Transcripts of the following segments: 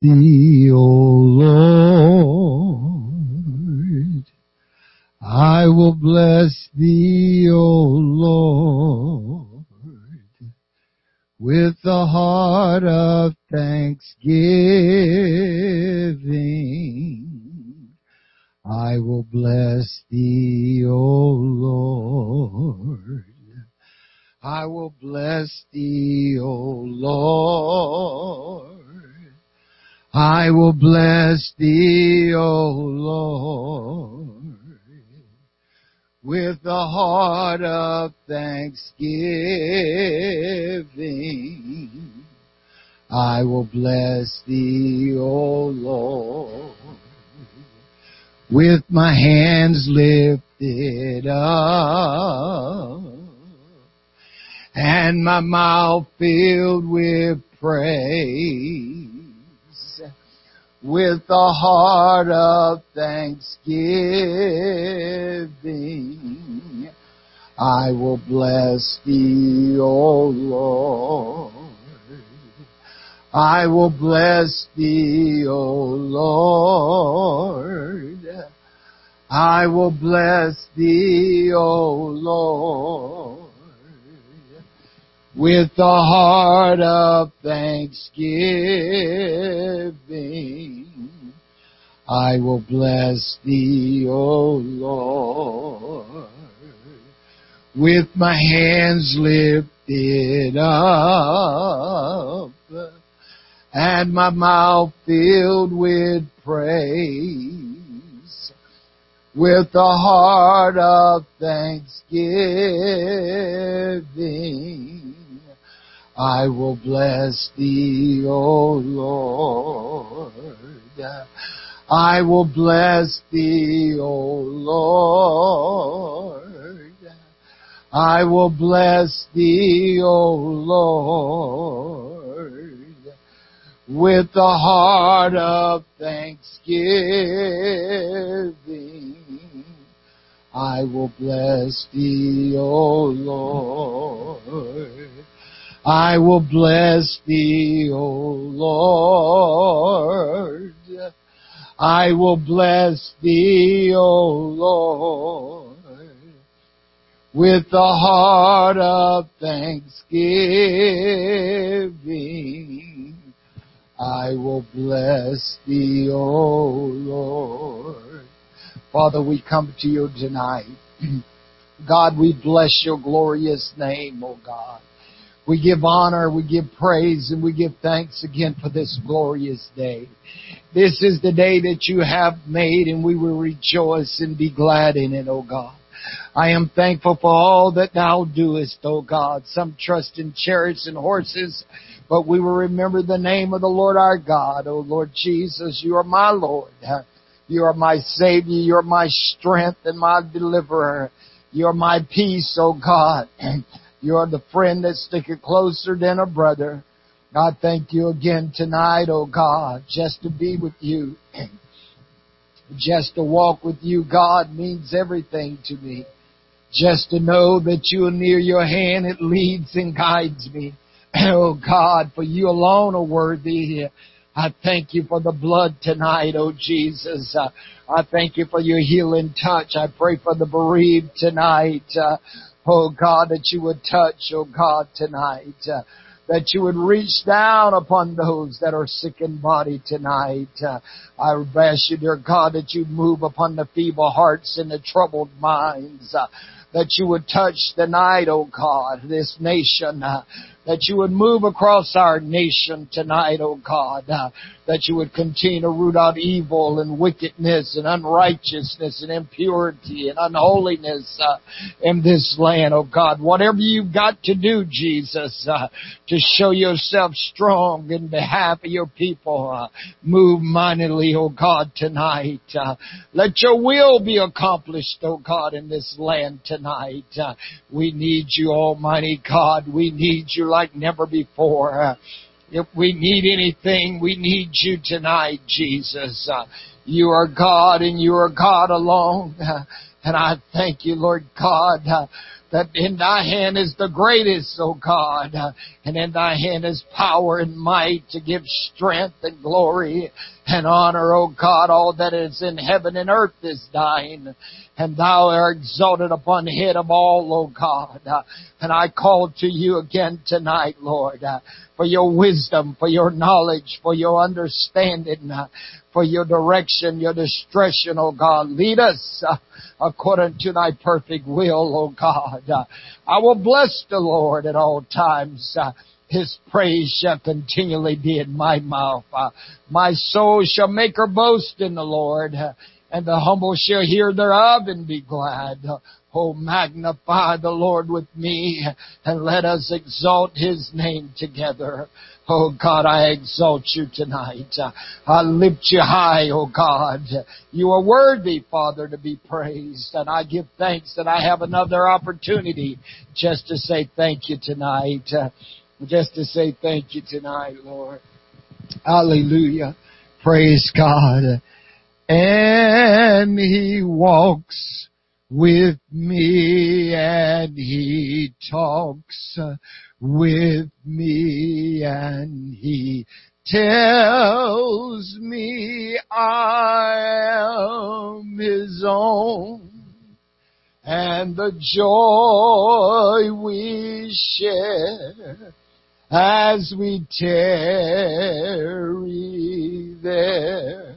thee, O Lord. I will bless thee, O Lord, with the heart of thanksgiving. I will bless thee, O Lord. I will bless thee, O Lord. I will bless thee, O Lord, with the heart of thanksgiving. I will bless thee, O Lord, with my hands lifted up and my mouth filled with praise with a heart of thanksgiving. I will bless thee, O Lord. I will bless thee, O Lord. I will bless thee, O Lord with the heart of thanksgiving. I will bless thee, O Lord, with my hands lifted up and my mouth filled with praise with the heart of thanksgiving. I will bless thee, O Lord. I will bless thee, O Lord. I will bless thee, O Lord, with a heart of thanksgiving. I will bless thee, O Lord. I will bless thee, O Lord. I will bless thee, O Lord, with a heart of thanksgiving. I will bless thee, O Lord. Father, we come to you tonight. God, we bless your glorious name, O God. We give honor, we give praise, and we give thanks again for this glorious day. This is the day that you have made, and we will rejoice and be glad in it, O God. I am thankful for all that thou doest, O God. Some trust in chariots and horses, but we will remember the name of the Lord our God. O Lord Jesus, you are my Lord. You are my Savior. You are my strength and my deliverer. You are my peace, O God. You are the friend that sticketh closer than a brother. God, thank you again tonight, oh God, just to be with you. Just to walk with you, God, means everything to me. Just to know that you are near your hand, it leads and guides me. Oh God, for you alone are worthy. I thank you for the blood tonight, oh Jesus. Uh, I thank you for your healing touch. I pray for the bereaved tonight. Uh, Oh God, that you would touch, oh God, tonight. Uh, that you would reach down upon those that are sick in body tonight. Uh, I ask you, dear God, that you move upon the feeble hearts and the troubled minds. Uh, that you would touch tonight, oh God, this nation. Uh, that you would move across our nation tonight, oh God, uh, that you would continue to root out evil and wickedness and unrighteousness and impurity and unholiness uh, in this land, oh God. Whatever you've got to do, Jesus, uh, to show yourself strong in behalf of your people, uh, move mightily, oh God, tonight. Uh, let your will be accomplished, oh God, in this land tonight. Uh, we need you, Almighty God. We need you like never before. Uh, if we need anything, we need you tonight, Jesus. Uh, you are God and you are God alone. And I thank you, Lord God, that in thy hand is the greatest, O God, and in thy hand is power and might to give strength and glory and honor, O God. All that is in heaven and earth is thine, and thou art exalted upon the head of all, O God. And I call to you again tonight, Lord, for your wisdom, for your knowledge, for your understanding, for your direction, your discretion, O God. Lead us according to thy perfect will, O God. I will bless the Lord at all times. His praise shall continually be in my mouth. Uh, my soul shall make her boast in the Lord, uh, and the humble shall hear thereof and be glad. Oh, magnify the Lord with me, and let us exalt His name together. Oh God, I exalt you tonight. I lift you high, oh God. You are worthy, Father, to be praised. And I give thanks that I have another opportunity just to say thank you tonight. Just to say thank you tonight, Lord. Hallelujah. Praise God. And He walks with me and He talks with me and he tells me I am his own and the joy we share as we tarry there.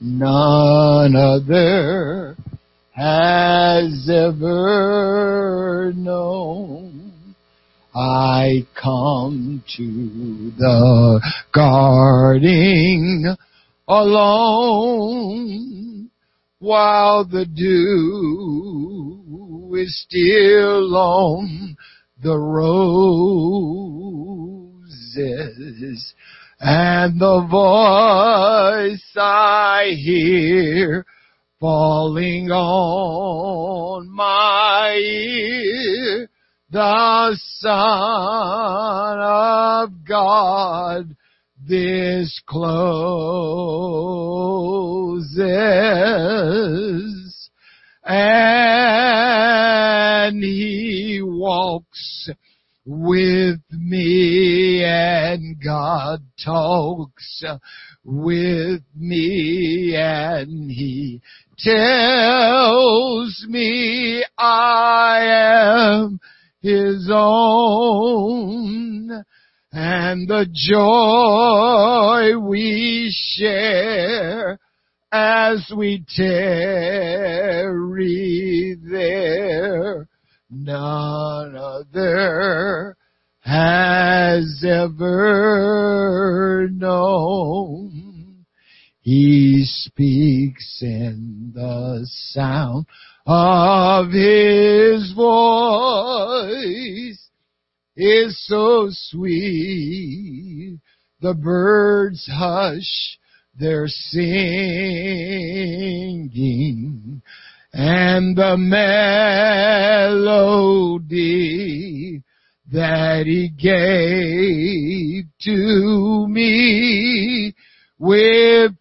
None other has ever known. I come to the garden alone while the dew is still on the roses and the voice I hear falling on my ear. The Son of God this closes and he walks with me and God talks with me and he tells me I am his own. And the joy we share as we tarry there. None other has ever known. He speaks in the sound of his voice is so sweet. The birds hush their singing and the melody that he gave to me within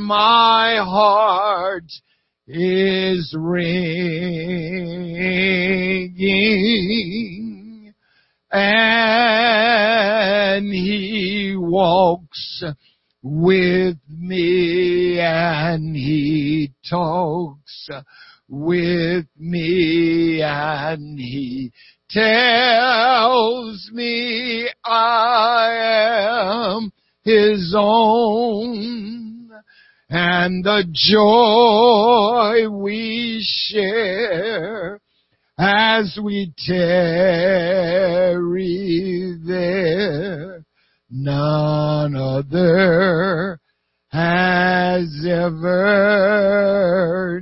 my heart is ringing. And he walks with me and he talks with me and he tells me I am his own and the joy we share as we tarry there. None other has ever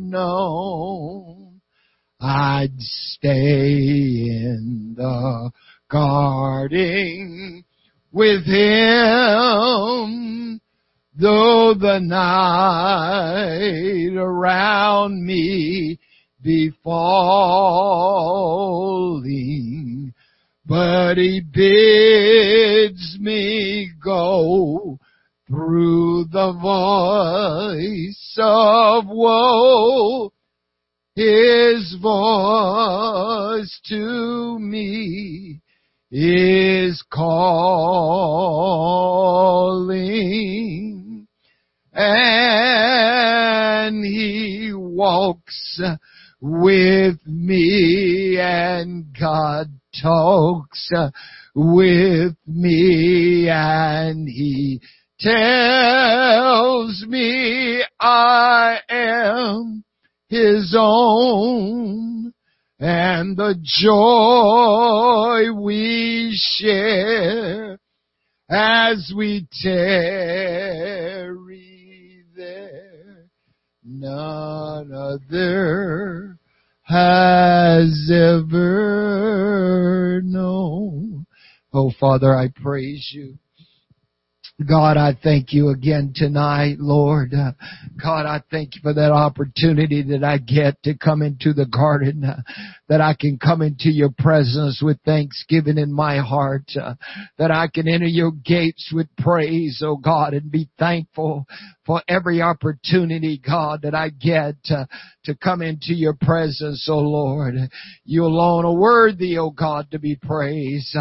known. I'd stay in the garden with him Though the night around me be falling, but he bids me go through the voice of woe. His voice to me is calling and he walks with me and God talks uh, with me and he tells me I am his own and the joy we share as we tarry there. None other has ever known. Oh Father, I praise you. God, I thank you again tonight, Lord. God, I thank you for that opportunity that I get to come into the garden, that I can come into your presence with thanksgiving in my heart, that I can enter your gates with praise, oh God, and be thankful for every opportunity, God, that I get to, to come into your presence, oh Lord. You alone are worthy, oh God, to be praised.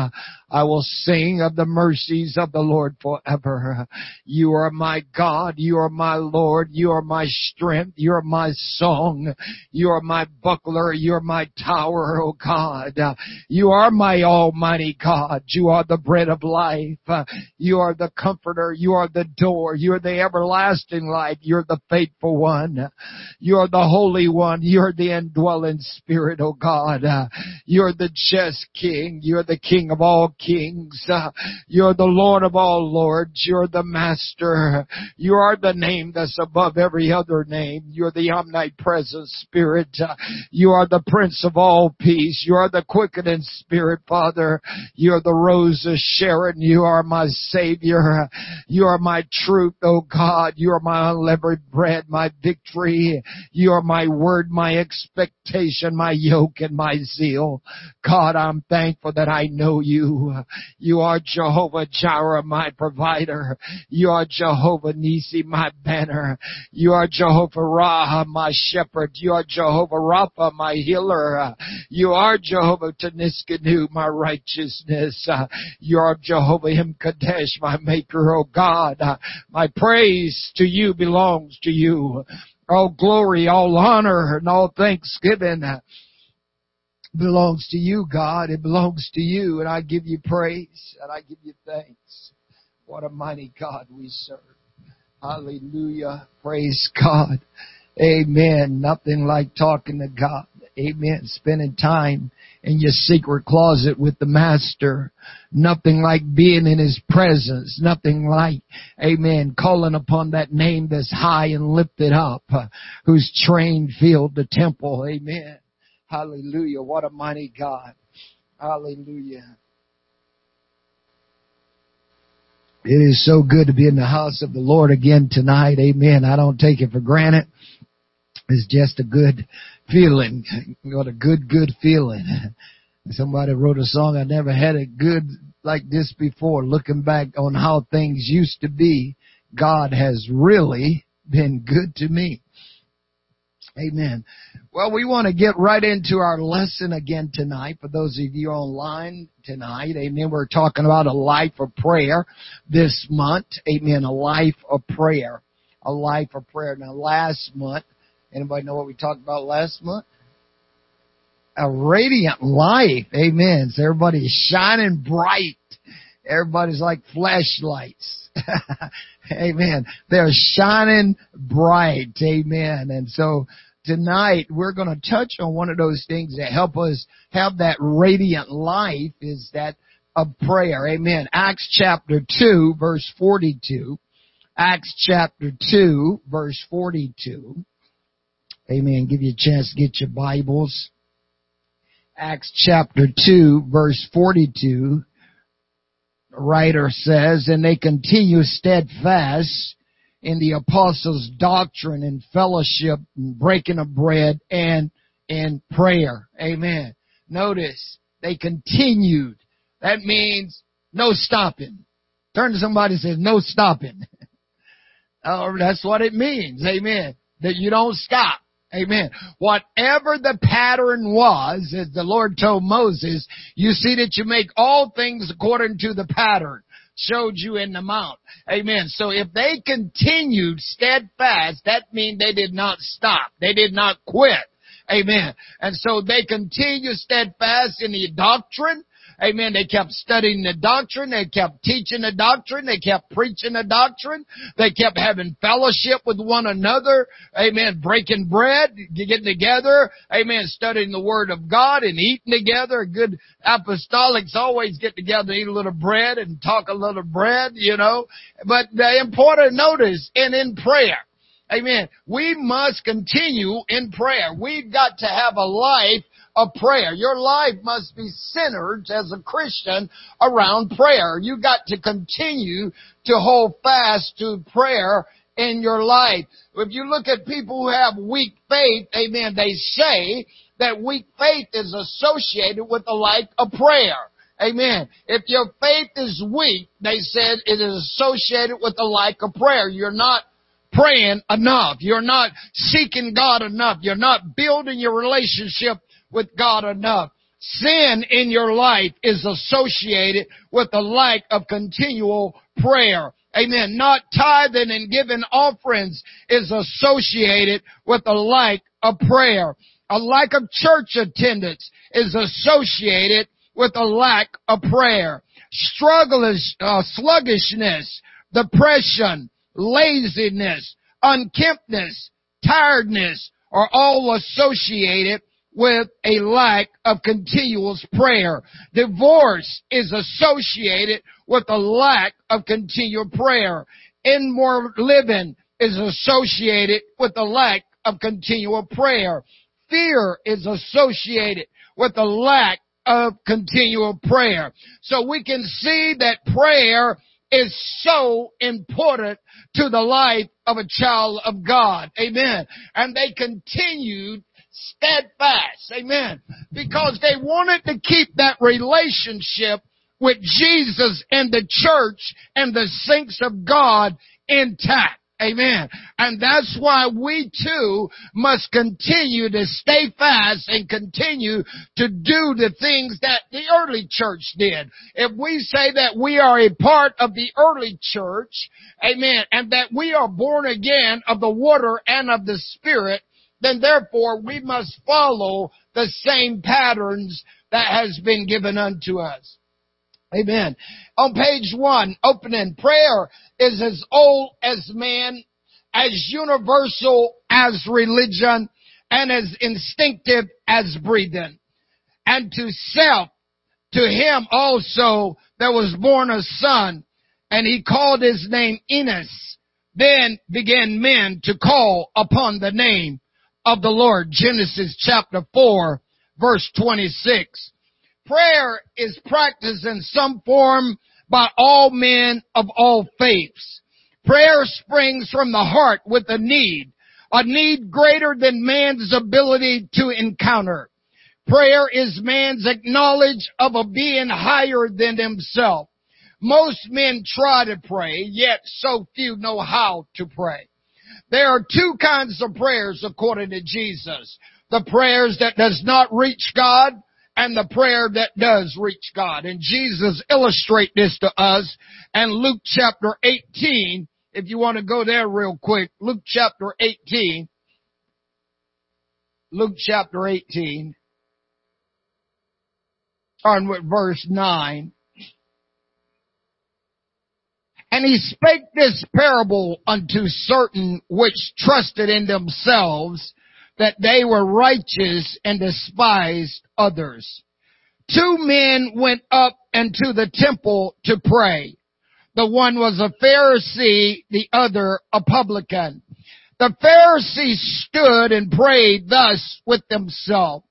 I will sing of the mercies of the Lord forever. You are my God. You are my Lord. You are my strength. You are my song. You are my buckler. You are my tower, oh God. You are my almighty God. You are the bread of life. You are the comforter. You are the door. You are the everlasting everlasting life. You're the faithful one. You're the holy one. You're the indwelling spirit, oh God. You're the just king. You're the king of all kings. You're the Lord of all lords. You're the master. You are the name that's above every other name. You're the omnipresent spirit. You are the prince of all peace. You are the quickening spirit, Father. You're the rose of Sharon. You are my savior. You are my truth, oh God. You are my unleavened bread, my victory. You are my word, my expectation, my yoke and my zeal. God, I'm thankful that I know you. You are Jehovah Jireh, my provider. You are Jehovah Nisi, my banner. You are Jehovah Raha, my shepherd. You are Jehovah Rapha, my healer. You are Jehovah Tsidkenu, my righteousness. You are Jehovah M'Kaddesh, my maker, oh God. My praise to you belongs to you. All glory, all honor, and all thanksgiving belongs to you, God. It belongs to you, and I give you praise, and I give you thanks. What a mighty God we serve. Hallelujah. Praise God. Amen. Nothing like talking to God. Amen. Spending time in your secret closet with the Master. Nothing like being in His presence. Nothing like, amen, calling upon that name that's high and lifted up, uh, whose train filled the temple. Amen. Hallelujah. What a mighty God. Hallelujah. It is so good to be in the house of the Lord again tonight. Amen. I don't take it for granted. It's just a good feeling. What a good, good feeling. Somebody wrote a song, I never had it good like this before. Looking back on how things used to be, God has really been good to me. Amen. Well, we want to get right into our lesson again tonight. For those of you online tonight, amen, we're talking about a life of prayer this month. Amen. A life of prayer. A life of prayer. Now last month, Anybody know what we talked about last month? A radiant life. Amen. So everybody's shining bright. Everybody's like flashlights. Amen. They're shining bright. Amen. And so tonight we're going to touch on one of those things that help us have that radiant life is that of prayer. Amen. Acts chapter 2 verse 42. Acts chapter 2 verse 42. Amen. Give you a chance to get your Bibles. Acts chapter 2 verse 42. The writer says, and they continue steadfast in the apostles' doctrine and fellowship and breaking of bread and in prayer. Amen. Notice, they continued. That means no stopping. Turn to somebody and say, no stopping. oh, that's what it means. Amen. That you don't stop. Amen. Whatever the pattern was, as the Lord told Moses, you see that you make all things according to the pattern showed you in the mount. Amen. So if they continued steadfast, that means they did not stop. They did not quit. Amen. And so they continue steadfast in the doctrine. Amen. They kept studying the doctrine. They kept teaching the doctrine. They kept preaching the doctrine. They kept having fellowship with one another. Amen. Breaking bread, getting together. Amen. Studying the Word of God and eating together. Good apostolics always get together and eat a little bread and talk a little bread, you know. But the important notice, and in prayer. Amen. We must continue in prayer. We've got to have a life of prayer. Your life must be centered as a Christian around prayer. You got to continue to hold fast to prayer in your life. If you look at people who have weak faith, amen, they say that weak faith is associated with the like of prayer. Amen. If your faith is weak, they said it is associated with the like of prayer. You're not praying enough. You're not seeking God enough. You're not building your relationship with God enough. Sin in your life is associated with the lack of continual prayer. Amen. Not tithing and giving offerings is associated with the lack of prayer. A lack of church attendance is associated with a lack of prayer. Uh, sluggishness, depression, laziness, unkemptness, tiredness are all associated with a lack of continuous prayer. Divorce is associated with a lack of continual prayer. Immoral living is associated with a lack of continual prayer. Fear is associated with a lack of continual prayer. So we can see that prayer is so important to the life of a child of God. Amen. And they continued steadfast. Amen. Because they wanted to keep that relationship with Jesus and the church and the saints of God intact. Amen. And that's why we too must continue to stay fast and continue to do the things that the early church did. If we say that we are a part of the early church, amen, and that we are born again of the water and of the spirit, then therefore we must follow the same patterns that has been given unto us. Amen. On page one, opening, prayer is as old as man, as universal as religion, and as instinctive as breathing. And to Seth, to him also there was born a son, and he called his name Enos. Then began men to call upon the name of the Lord. Genesis chapter 4 verse 26. Prayer is practiced in some form by all men of all faiths. Prayer springs from the heart with a need, a need greater than man's ability to encounter. Prayer is man's acknowledge of a being higher than himself. Most men try to pray, yet so few know how to pray. There are two kinds of prayers according to Jesus. The prayers that does not reach God and the prayer that does reach God. And Jesus illustrate this to us in Luke chapter 18, if you want to go there real quick, Luke chapter 18, Luke chapter 18, starting with verse 9. And he spake this parable unto certain which trusted in themselves that they were righteous and despised others. Two men went up into the temple to pray. The one was a Pharisee, the other a publican. The Pharisee stood and prayed thus with himself,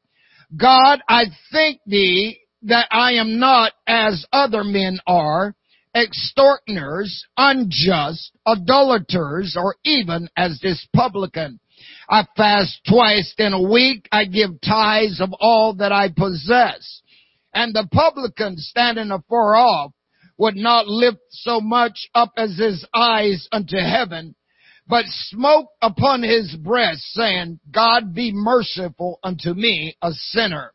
God, I thank thee that I am not as other men are, extortioners, unjust, idolaters, or even as this publican. I fast twice in a week. I give tithes of all that I possess. And the publican standing afar off would not lift so much up as his eyes unto heaven, but smote upon his breast, saying, God be merciful unto me, a sinner.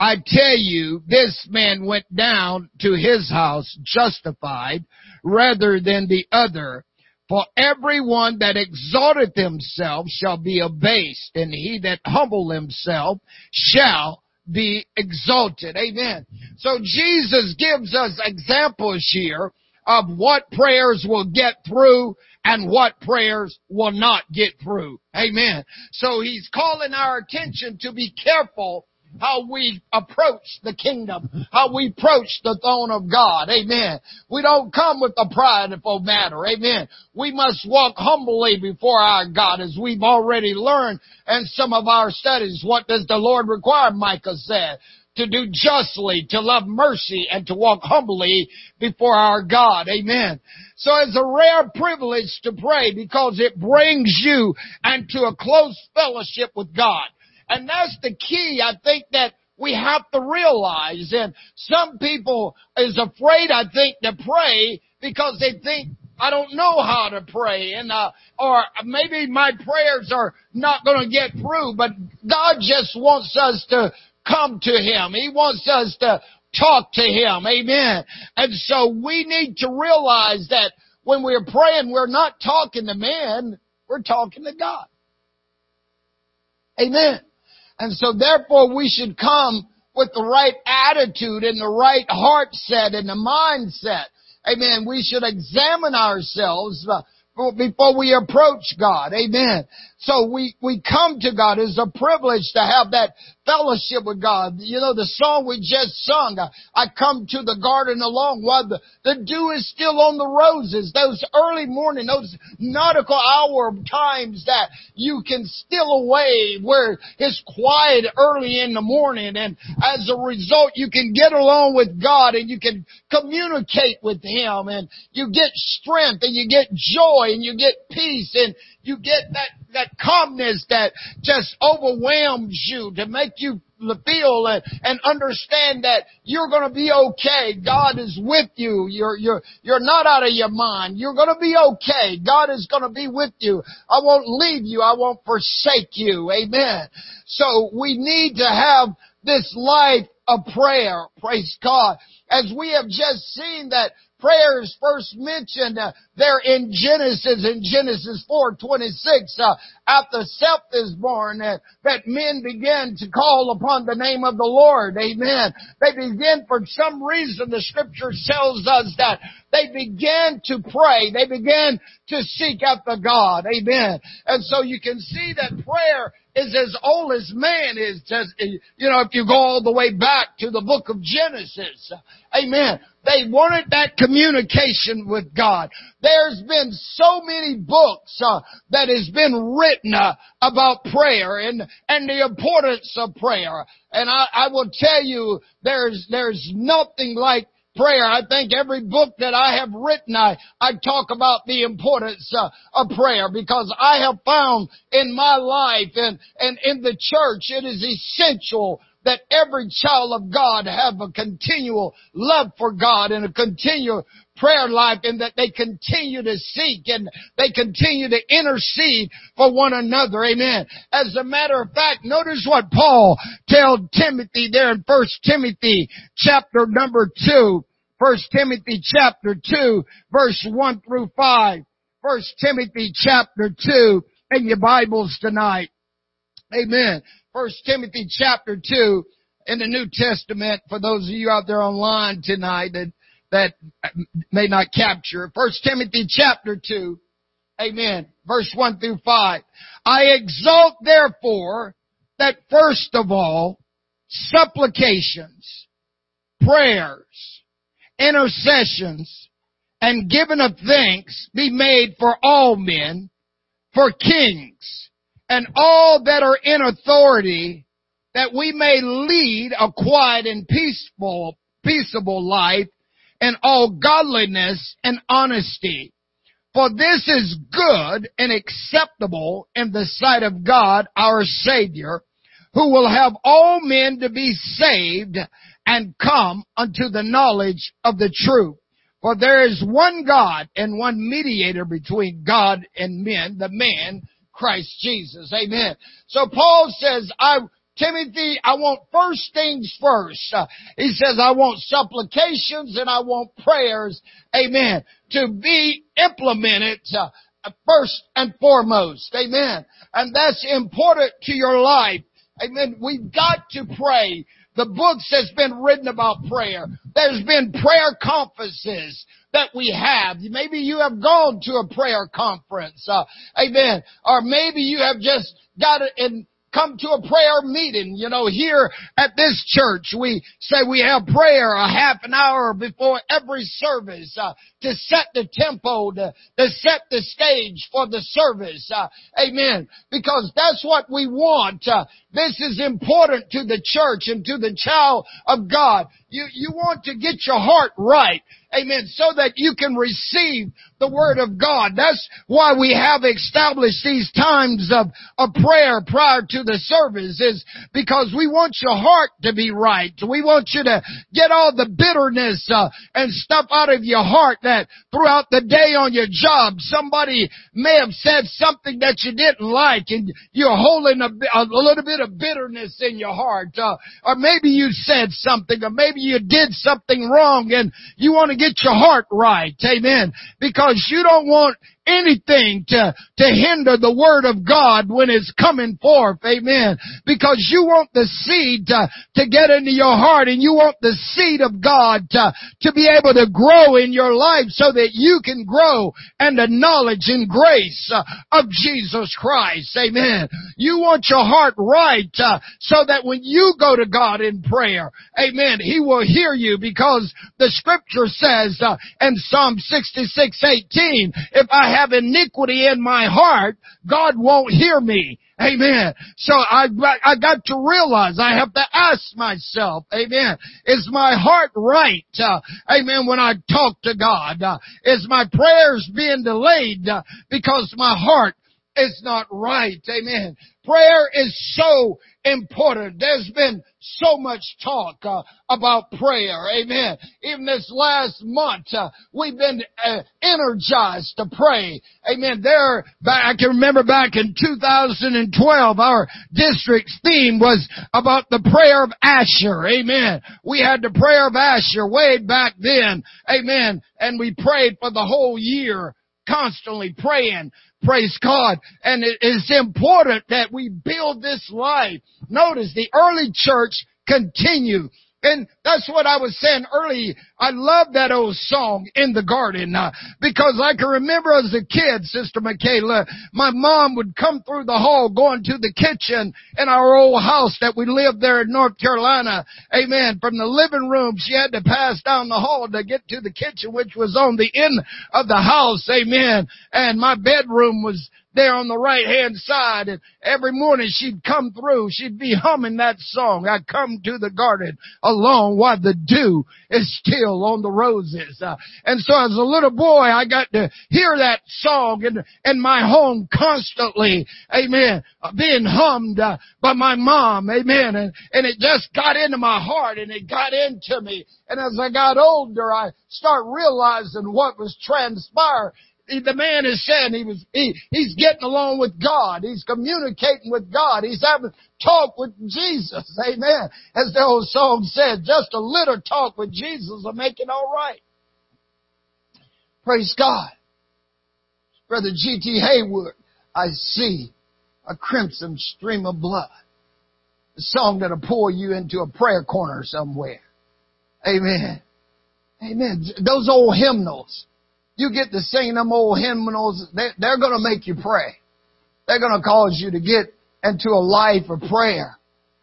I tell you, this man went down to his house justified rather than the other. For everyone that exalteth himself shall be abased, and he that humble himself shall be exalted. Amen. So Jesus gives us examples here of what prayers will get through and what prayers will not get through. Amen. So he's calling our attention to be careful how we approach the kingdom, how we approach the throne of God. Amen. We don't come with a prideful matter. Amen. We must walk humbly before our God as we've already learned in some of our studies. What does the Lord require? Micah said. To do justly, to love mercy, and to walk humbly before our God. Amen. So it's a rare privilege to pray because it brings you into a close fellowship with God. And that's the key, I think, that we have to realize. And some people is afraid, I think, to pray because they think, I don't know how to pray and, uh, or maybe my prayers are not going to get through, but God just wants us to come to Him. He wants us to talk to Him. Amen. And so we need to realize that when we're praying, we're not talking to men, we're talking to God. Amen. And so therefore we should come with the right attitude and the right heart set and the mindset. Amen. We should examine ourselves uh, before we approach God. Amen. So we, we come to God. It's a privilege to have that fellowship with God. You know, the song we just sung, I, come to the garden alone while the, the dew is still on the roses. Those early morning, those nautical hour times that you can steal away where it's quiet early in the morning. And as a result, you can get along with God and you can communicate with Him and you get strength and you get joy and you get peace and you get that, that calmness that just overwhelms you to make you feel and, and understand that you're going to be okay. God is with you. You're, you're, you're not out of your mind. You're going to be okay. God is going to be with you. I won't leave you. I won't forsake you. Amen. So we need to have this life of prayer. Praise God. As we have just seen that prayer is first mentioned uh, there in Genesis, in Genesis 4:26, uh, after Seth is born, uh, that men began to call upon the name of the Lord. Amen. They begin, for some reason, the Scripture tells us that they began to pray. They began to seek after God. Amen. And so you can see that prayer is as old as man is. Just, you know, if you go all the way back to the book of Genesis. Amen. They wanted that communication with God. There's been so many books uh, that has been written uh, about prayer and and the importance of prayer. And I, I will tell you, there's there's nothing like prayer. I think every book that I have written, I, I talk about the importance uh, of prayer because I have found in my life and, and in the church it is essential that every child of God have a continual love for God and a continual prayer life and that they continue to seek and they continue to intercede for one another. Amen. As a matter of fact, notice what Paul told Timothy there in First Timothy chapter number two. First Timothy chapter two, verse one through five. First Timothy chapter two in your Bibles tonight. Amen. First Timothy chapter 2 in the New Testament for those of you out there online tonight that, that may not capture. First Timothy chapter 2. Amen. Verse 1 through 5. I exalt therefore that first of all, supplications, prayers, intercessions, and giving of thanks be made for all men, for kings, and all that are in authority that we may lead a quiet and peaceful, peaceable life in all godliness and honesty. For this is good and acceptable in the sight of God our Savior, who will have all men to be saved and come unto the knowledge of the truth. For there is one God and one mediator between God and men, the man, Christ Jesus. Amen. So Paul says, I, Timothy, I want first things first. Uh, he says, I want supplications and I want prayers, amen, to be implemented uh, first and foremost. Amen. And that's important to your life. Amen. We've got to pray. The books has been written about prayer. There's been prayer conferences that we have. Maybe you have gone to a prayer conference. Uh, amen. Or maybe you have just got it in come to a prayer meeting. You know, here at this church, we say we have prayer a half an hour before every service uh, to set the tempo, to, to set the stage for the service. Uh, amen. Because that's what we want. Uh, this is important to the church and to the child of God. You, you want to get your heart right. Amen. So that you can receive the Word of God. That's why we have established these times of, of prayer prior to the service is because we want your heart to be right. We want you to get all the bitterness uh, and stuff out of your heart that throughout the day on your job somebody may have said something that you didn't like and you're holding a, a little bit of bitterness in your heart. Uh, or maybe you said something or maybe you did something wrong and you want to get your heart right. Amen. Because you don't want anything to, to hinder the word of God when it's coming forth. Amen. Because you want the seed to, to get into your heart and you want the seed of God to, to be able to grow in your life so that you can grow and the knowledge and grace uh, of Jesus Christ. Amen. You want your heart right uh, so that when you go to God in prayer, amen, He will hear you because the scripture says uh, in Psalm 66, 18, if I have iniquity in my heart, God won't hear me. Amen. So I, I got to realize I have to ask myself, amen, is my heart right? Uh, amen, when I talk to God. Uh, is my prayers being delayed uh, because my heart is not right? Amen. Prayer is so important. There's been so much talk uh, about prayer. Amen. Even this last month, uh, we've been uh, energized to pray. Amen. There, I can remember back in 2012, our district's theme was about the prayer of Asher. Amen. We had the prayer of Asher way back then. Amen. And we prayed for the whole year constantly praying. Praise God. And it is important that we build this life. Notice the early church continued and that's what I was saying early. I love that old song, In the Garden, uh, because I can remember as a kid, Sister Michaela, my mom would come through the hall going to the kitchen in our old house that we lived there in North Carolina. Amen. From the living room, she had to pass down the hall to get to the kitchen, which was on the end of the house. Amen. And my bedroom was there on the right hand side and every morning she'd come through, she'd be humming that song. I come to the garden alone while the dew is still on the roses. Uh, and so as a little boy, I got to hear that song in, in my home constantly. Amen. Uh, being hummed uh, by my mom. Amen. And, and it just got into my heart and it got into me. And as I got older, I start realizing what was transpiring the man is saying he was, he, he's getting along with God. He's communicating with God. He's having talk with Jesus. Amen. As the old song said, just a little talk with Jesus will make it all right. Praise God. Brother G.T. Haywood, I see a crimson stream of blood. A song that'll pull you into a prayer corner somewhere. Amen. Amen. Those old hymnals you get to sing them old hymnals, they're, going to make you pray. They're going to cause you to get into a life of prayer.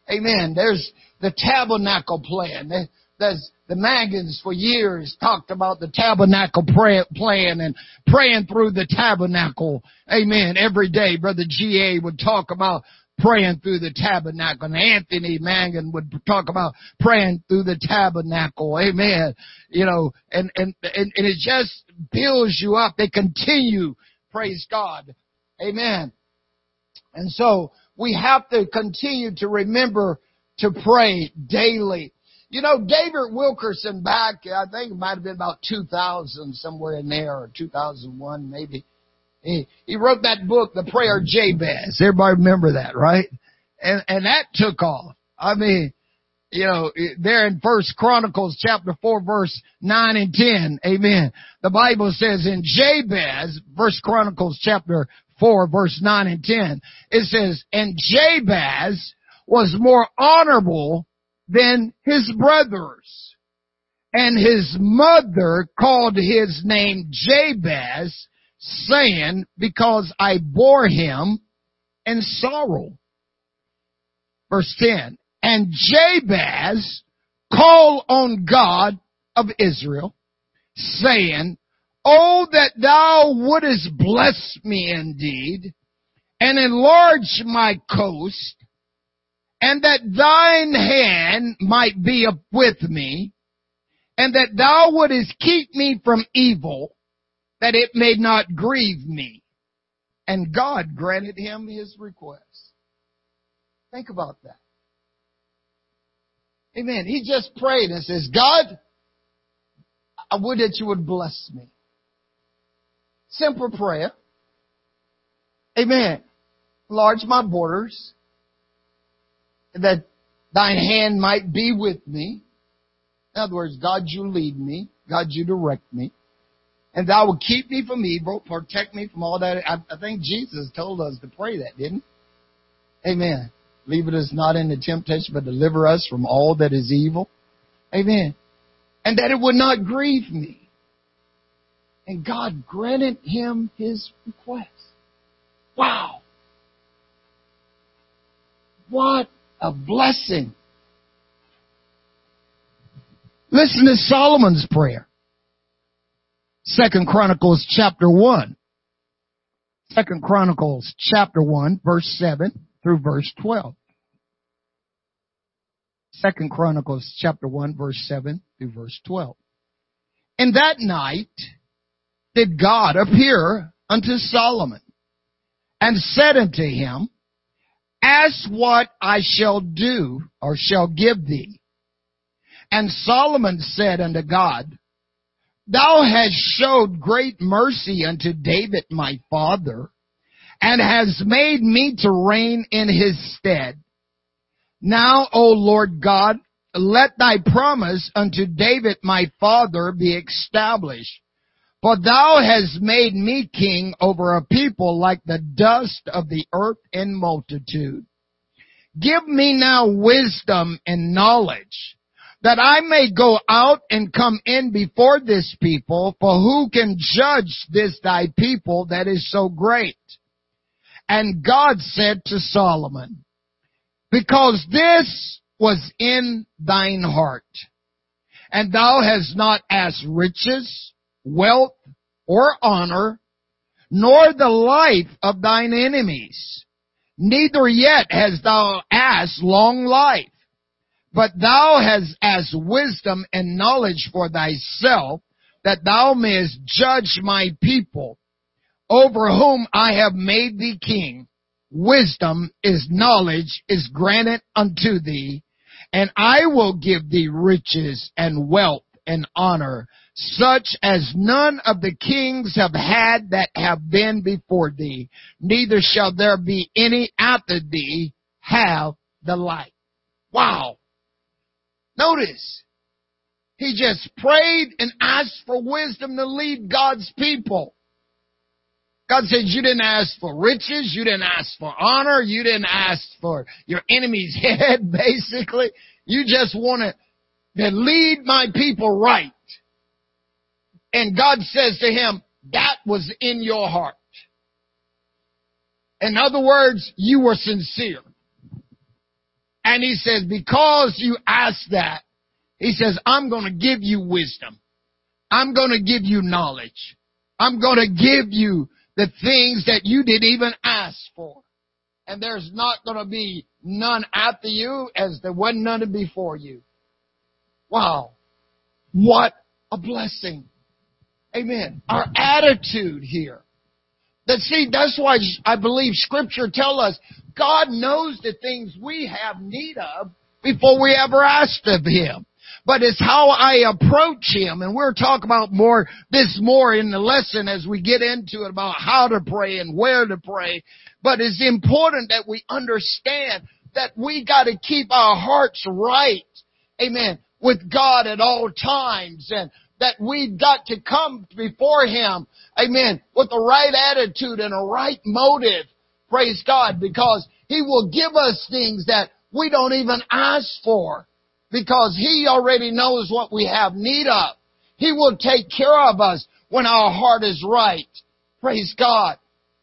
Amen. There's the tabernacle plan. There's the Manguns for years talked about the tabernacle plan and praying through the tabernacle. Amen. Every day, Brother G.A. would talk about praying through the tabernacle. And Anthony Mangun would talk about praying through the tabernacle. Amen. You know, and, and, and, and it just builds you up. They continue. Praise God. Amen. And so we have to continue to remember to pray daily. You know, David Wilkerson back, I think it might have been about 2000, somewhere in there, or 2001 maybe. He, he wrote that book, The Prayer Jabez. Everybody remember that, right? And, and that took off. I mean, you know, there in First Chronicles chapter 4 verse 9 and 10, amen. The Bible says in Jabez, First Chronicles chapter 4 verse 9 and 10, it says, and Jabez was more honorable than his brothers. And his mother called his name Jabez, saying, because I bore him in sorrow. Verse 10, and Jabez called on God of Israel, saying, Oh, that thou wouldest bless me indeed, and enlarge my coast, and that thine hand might be with me, and that thou wouldest keep me from evil, that it may not grieve me. And God granted him his request. Think about that. Amen. He just prayed and says, God, I would that you would bless me. Simple prayer. Amen. Enlarge my borders that thine hand might be with me. In other words, God, you lead me. God, you direct me. And thou will keep me from evil, protect me from all that. I, I think Jesus told us to pray that, didn't he? Amen. Leave us not into temptation, but deliver us from all that is evil. Amen. And that it would not grieve me. And God granted him his request. Wow. What a blessing. Listen to Solomon's prayer. Second Chronicles chapter 1. Second Chronicles chapter 1 verse 7 through verse 12. Second Chronicles chapter 1 verse 7 through verse 12. And that night did God appear unto Solomon and said unto him, Ask what I shall do or shall give thee. And Solomon said unto God, Thou hast showed great mercy unto David my father, and has made me to reign in his stead. Now, O Lord God, let thy promise unto David my father be established. For thou hast made me king over a people like the dust of the earth in multitude. Give me now wisdom and knowledge that I may go out and come in before this people, for who can judge this thy people that is so great? And God said to Solomon, because this was in thine heart, and thou hast not asked riches, wealth, or honor, nor the life of thine enemies, neither yet hast thou asked long life, but thou hast as wisdom and knowledge for thyself, that thou mayest judge my people, over whom I have made thee king. Wisdom is knowledge is granted unto thee, and I will give thee riches and wealth and honor, such as none of the kings have had that have been before thee, neither shall there be any after thee have the like. Wow. Notice, he just prayed and asked for wisdom to lead God's people. God says you didn't ask for riches, you didn't ask for honor, you didn't ask for your enemy's head, basically. You just wanted to lead my people right. And God says to him, that was in your heart. In other words, you were sincere. And he says, because you asked that, he says, I'm going to give you wisdom. I'm going to give you knowledge. I'm going to give you the things that you didn't even ask for. And there's not going to be none after you as there wasn't none before you. Wow. What a blessing. Amen. Our attitude here. That see, that's why I believe scripture tell us God knows the things we have need of before we ever asked of Him. but it's how I approach Him. And we're talk about more, this more in the lesson as we get into it about how to pray and where to pray. But it's important that we understand that we gotta keep our hearts right. Amen. With God at all times and that we've got to come before Him. Amen. With the right attitude and a right motive. Praise God because He will give us things that we don't even ask for because He already knows what we have need of. He will take care of us when our heart is right. Praise God.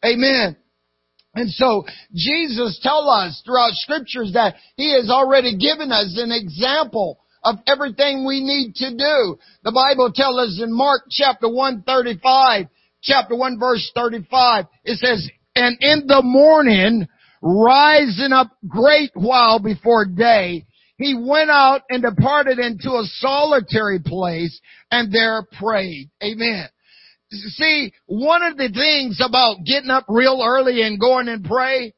Amen. And so Jesus tell us throughout scriptures that He has already given us an example of everything we need to do. The Bible tells us in Mark chapter 135, chapter 1 verse 35, it says, And in the morning, rising up great while before day, he went out and departed into a solitary place and there prayed. Amen. See, one of the things about getting up real early and going and pray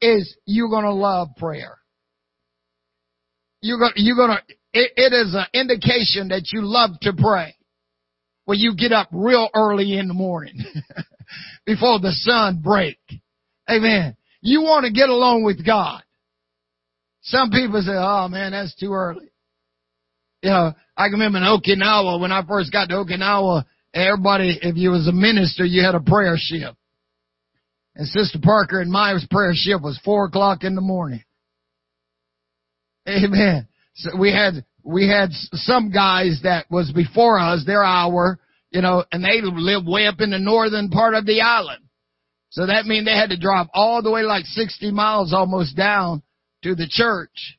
is you're gonna love prayer. You're gonna, you're gonna, it, it is an indication that you love to pray when you get up real early in the morning before the sun break. Amen. You want to get along with God. Some people say, oh man, that's too early. You know, I can remember in Okinawa, when I first got to Okinawa, everybody, if you was a minister, you had a prayer shift. And Sister Parker and my prayer shift was four o'clock in the morning. Amen. So we had, we had some guys that was before us, their hour, you know, and they lived way up in the northern part of the island. So that means they had to drive all the way like 60 miles almost down to the church.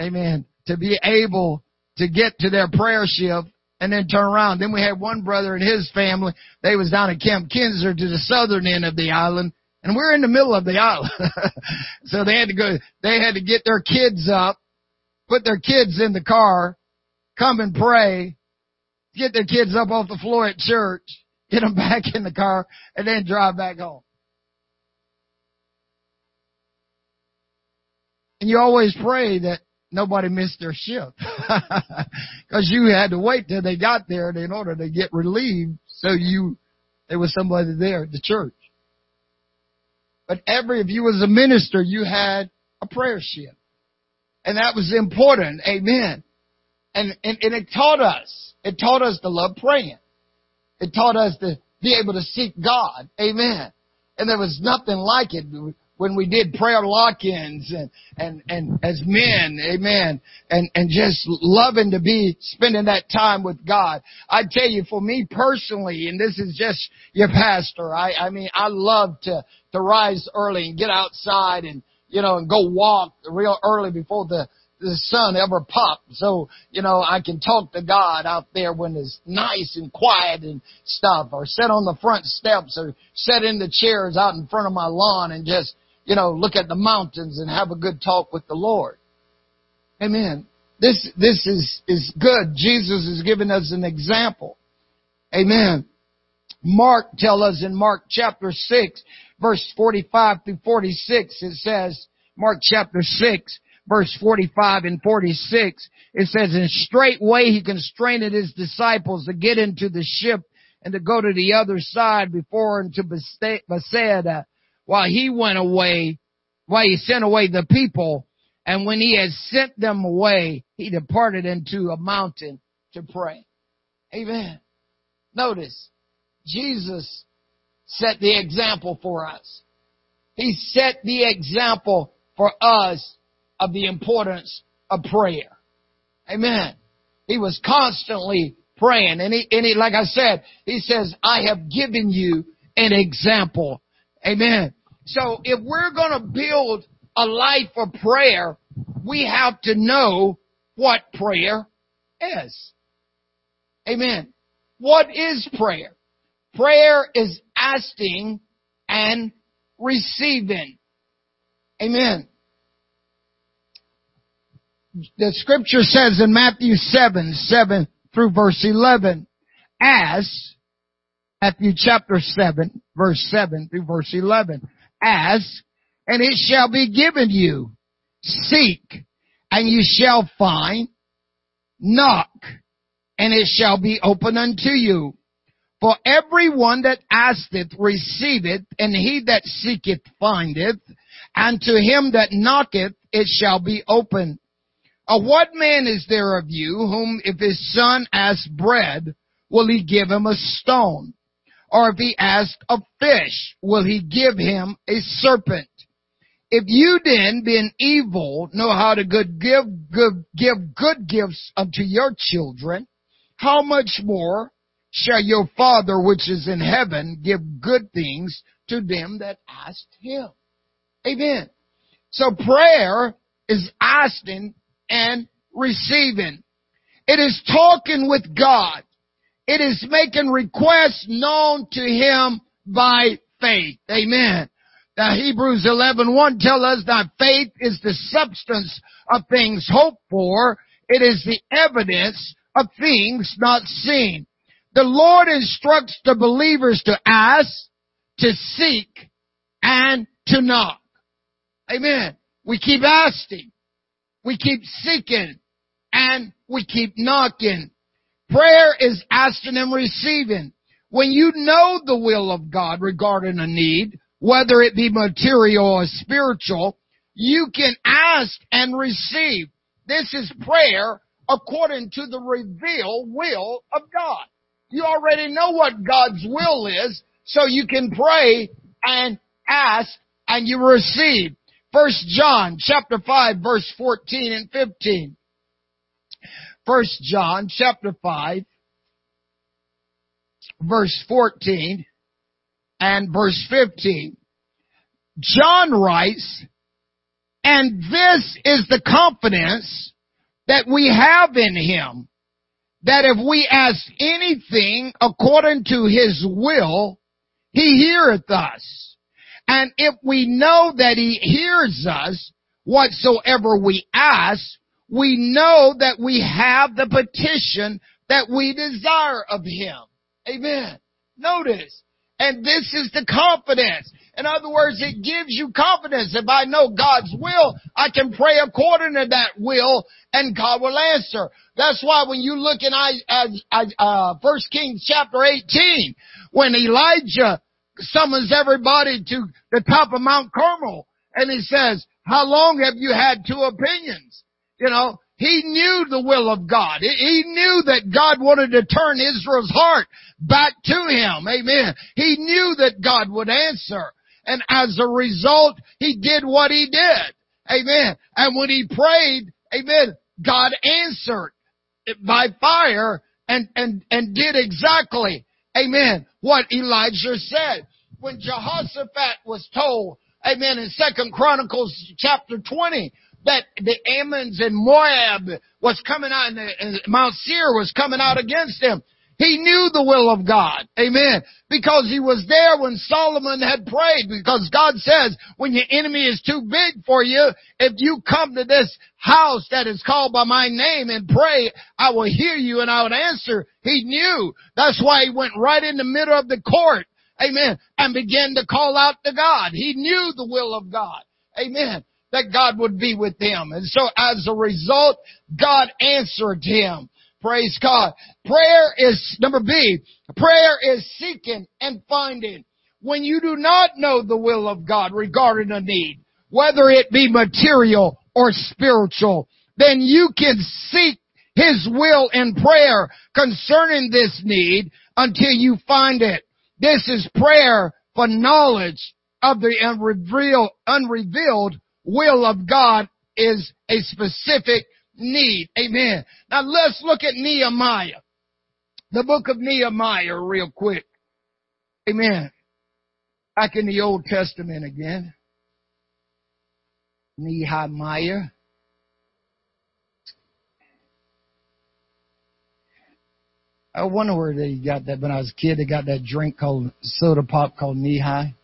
Amen. To be able to get to their prayer shift and then turn around. Then we had one brother and his family. They was down at Camp Kinser to the southern end of the island. And we're in the middle of the island. so they had to go, they had to get their kids up put their kids in the car, come and pray, get their kids up off the floor at church, get them back in the car, and then drive back home. And you always pray that nobody missed their shift. Cause you had to wait till they got there in order to get relieved so you, there was somebody there at the church. But every, if you was a minister, you had a prayer shift. And that was important. Amen. And, and, and it taught us, it taught us to love praying. It taught us to be able to seek God. Amen. And there was nothing like it when we did prayer lock-ins and, and, and as men, amen, and, and just loving to be spending that time with God. I tell you, for me personally, and this is just your pastor, I, I mean, I love to, to rise early and get outside and, you know, and go walk real early before the, the sun ever popped. So, you know, I can talk to God out there when it's nice and quiet and stuff or sit on the front steps or sit in the chairs out in front of my lawn and just, you know, look at the mountains and have a good talk with the Lord. Amen. This, this is, is good. Jesus is giving us an example. Amen. Mark tell us in Mark chapter 6, verse 45 through 46, it says, Mark chapter 6, verse 45 and 46, it says, And straightway he constrained his disciples to get into the ship and to go to the other side before unto Bethsaida, while he went away, while he sent away the people. And when he had sent them away, he departed into a mountain to pray. Amen. Notice, Jesus set the example for us. He set the example for us of the importance of prayer. Amen. He was constantly praying. And he, and he, like I said, he says, I have given you an example. Amen. So if we're going to build a life of prayer, we have to know what prayer is. Amen. What is prayer? Prayer is asking and receiving. Amen. The scripture says in Matthew 7, 7 through verse 11, as, Matthew chapter 7, verse 7 through verse 11, ask, and it shall be given you. Seek, and you shall find. knock, and it shall be open unto you. For every one that asketh receiveth, and he that seeketh findeth, and to him that knocketh it shall be open. Uh, what man is there of you whom if his son asks bread, will he give him a stone? Or if he asks a fish, will he give him a serpent? If you then, being evil, know how to good give, good, give good gifts unto your children, how much more shall your Father which is in heaven give good things to them that ask him? Amen. So prayer is asking and receiving. It is talking with God. It is making requests known to Him by faith. Amen. Now Hebrews 11, 1 tell us that faith is the substance of things hoped for. It is the evidence of things not seen. The Lord instructs the believers to ask, to seek, and to knock. Amen. We keep asking. We keep seeking. And we keep knocking. Prayer is asking and receiving. When you know the will of God regarding a need, whether it be material or spiritual, you can ask and receive. This is prayer according to the revealed will of God. You already know what God's will is, so you can pray and ask and you receive. First John chapter 5 verse 14 and 15. First John chapter 5 verse 14 and verse 15. John writes, and this is the confidence that we have in him, that if we ask anything according to his will, he heareth us. And if we know that he hears us, whatsoever we ask, we know that we have the petition that we desire of him. Amen. Notice. And this is the confidence. In other words, it gives you confidence. If I know God's will, I can pray according to that will and God will answer. That's why when you look in I uh, First Kings chapter 18, when Elijah summons everybody to the top of Mount Carmel and he says, how long have you had two opinions? You know, he knew the will of God. He knew that God wanted to turn Israel's heart back to Him. Amen. He knew that God would answer. And as a result, He did what He did. Amen. And when He prayed, Amen, God answered by fire and, and, and did exactly, Amen, what Elijah said. When Jehoshaphat was told, Amen, in Second Chronicles chapter 20, that the Ammons and Moab was coming out and, Mount Seir was coming out against him. He knew the will of God. Amen. Because he was there when Solomon had prayed. Because God says, when your enemy is too big for you, if you come to this house that is called by my name and pray, I will hear you and I will answer. He knew. That's why he went right in the middle of the court. Amen. And began to call out to God. He knew the will of God. Amen that God would be with them. And so as a result, God answered him. Praise God. Prayer is, number B, prayer is seeking and finding. When you do not know the will of God regarding a need, whether it be material or spiritual, then you can seek His will in prayer concerning this need until you find it. This is prayer for knowledge of the unrevealed, unrevealed will of God is a specific need. Amen. Now let's look at Nehemiah. The book of Nehemiah real quick. Amen. Back in the Old Testament again. Nehemiah. I wonder where they got that. When I was a kid, they got that drink called soda pop called Nehi.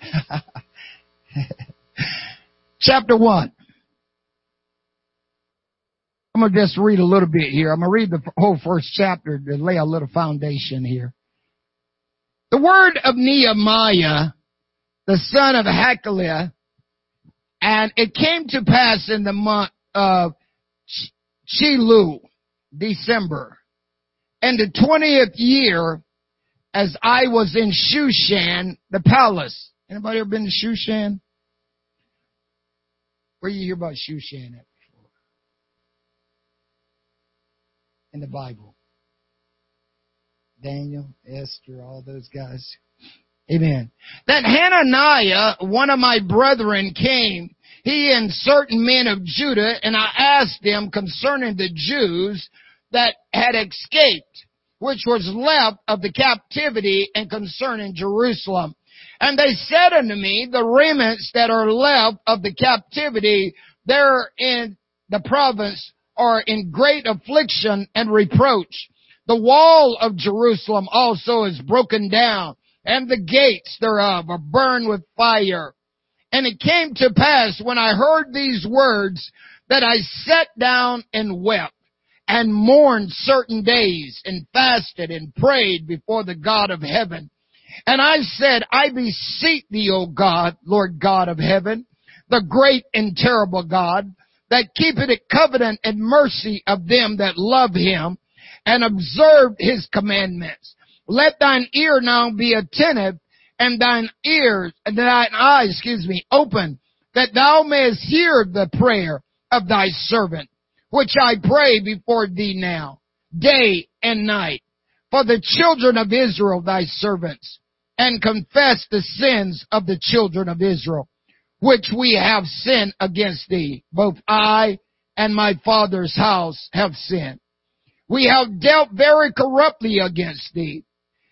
Chapter 1. I'm going to just read a little bit here. I'm going to read the whole first chapter to lay a little foundation here. The word of Nehemiah, the son of Hachaliah, and it came to pass in the month of Chislu, December. in the twentieth year, as I was in Shushan, the palace. Anybody ever been to Shushan? Where you hear about Shushan at before? In the Bible. Daniel, Esther, all those guys. Amen. That Hananiah, one of my brethren, came, he and certain men of Judah, and I asked them concerning the Jews that had escaped, which was left of the captivity and concerning Jerusalem. And they said unto me, the remnants that are left of the captivity there in the province are in great affliction and reproach. The wall of Jerusalem also is broken down and the gates thereof are burned with fire. And it came to pass when I heard these words that I sat down and wept and mourned certain days and fasted and prayed before the God of heaven. And I said, I beseech thee, O God, Lord God of heaven, the great and terrible God, that keepeth a covenant and mercy of them that love him and observe his commandments. Let thine ear now be attentive and thine ears, and thine eyes, excuse me, open, that thou mayest hear the prayer of thy servant, which I pray before thee now, day and night, for the children of Israel, thy servants, and confess the sins of the children of Israel, which we have sinned against thee. Both I and my father's house have sinned. We have dealt very corruptly against thee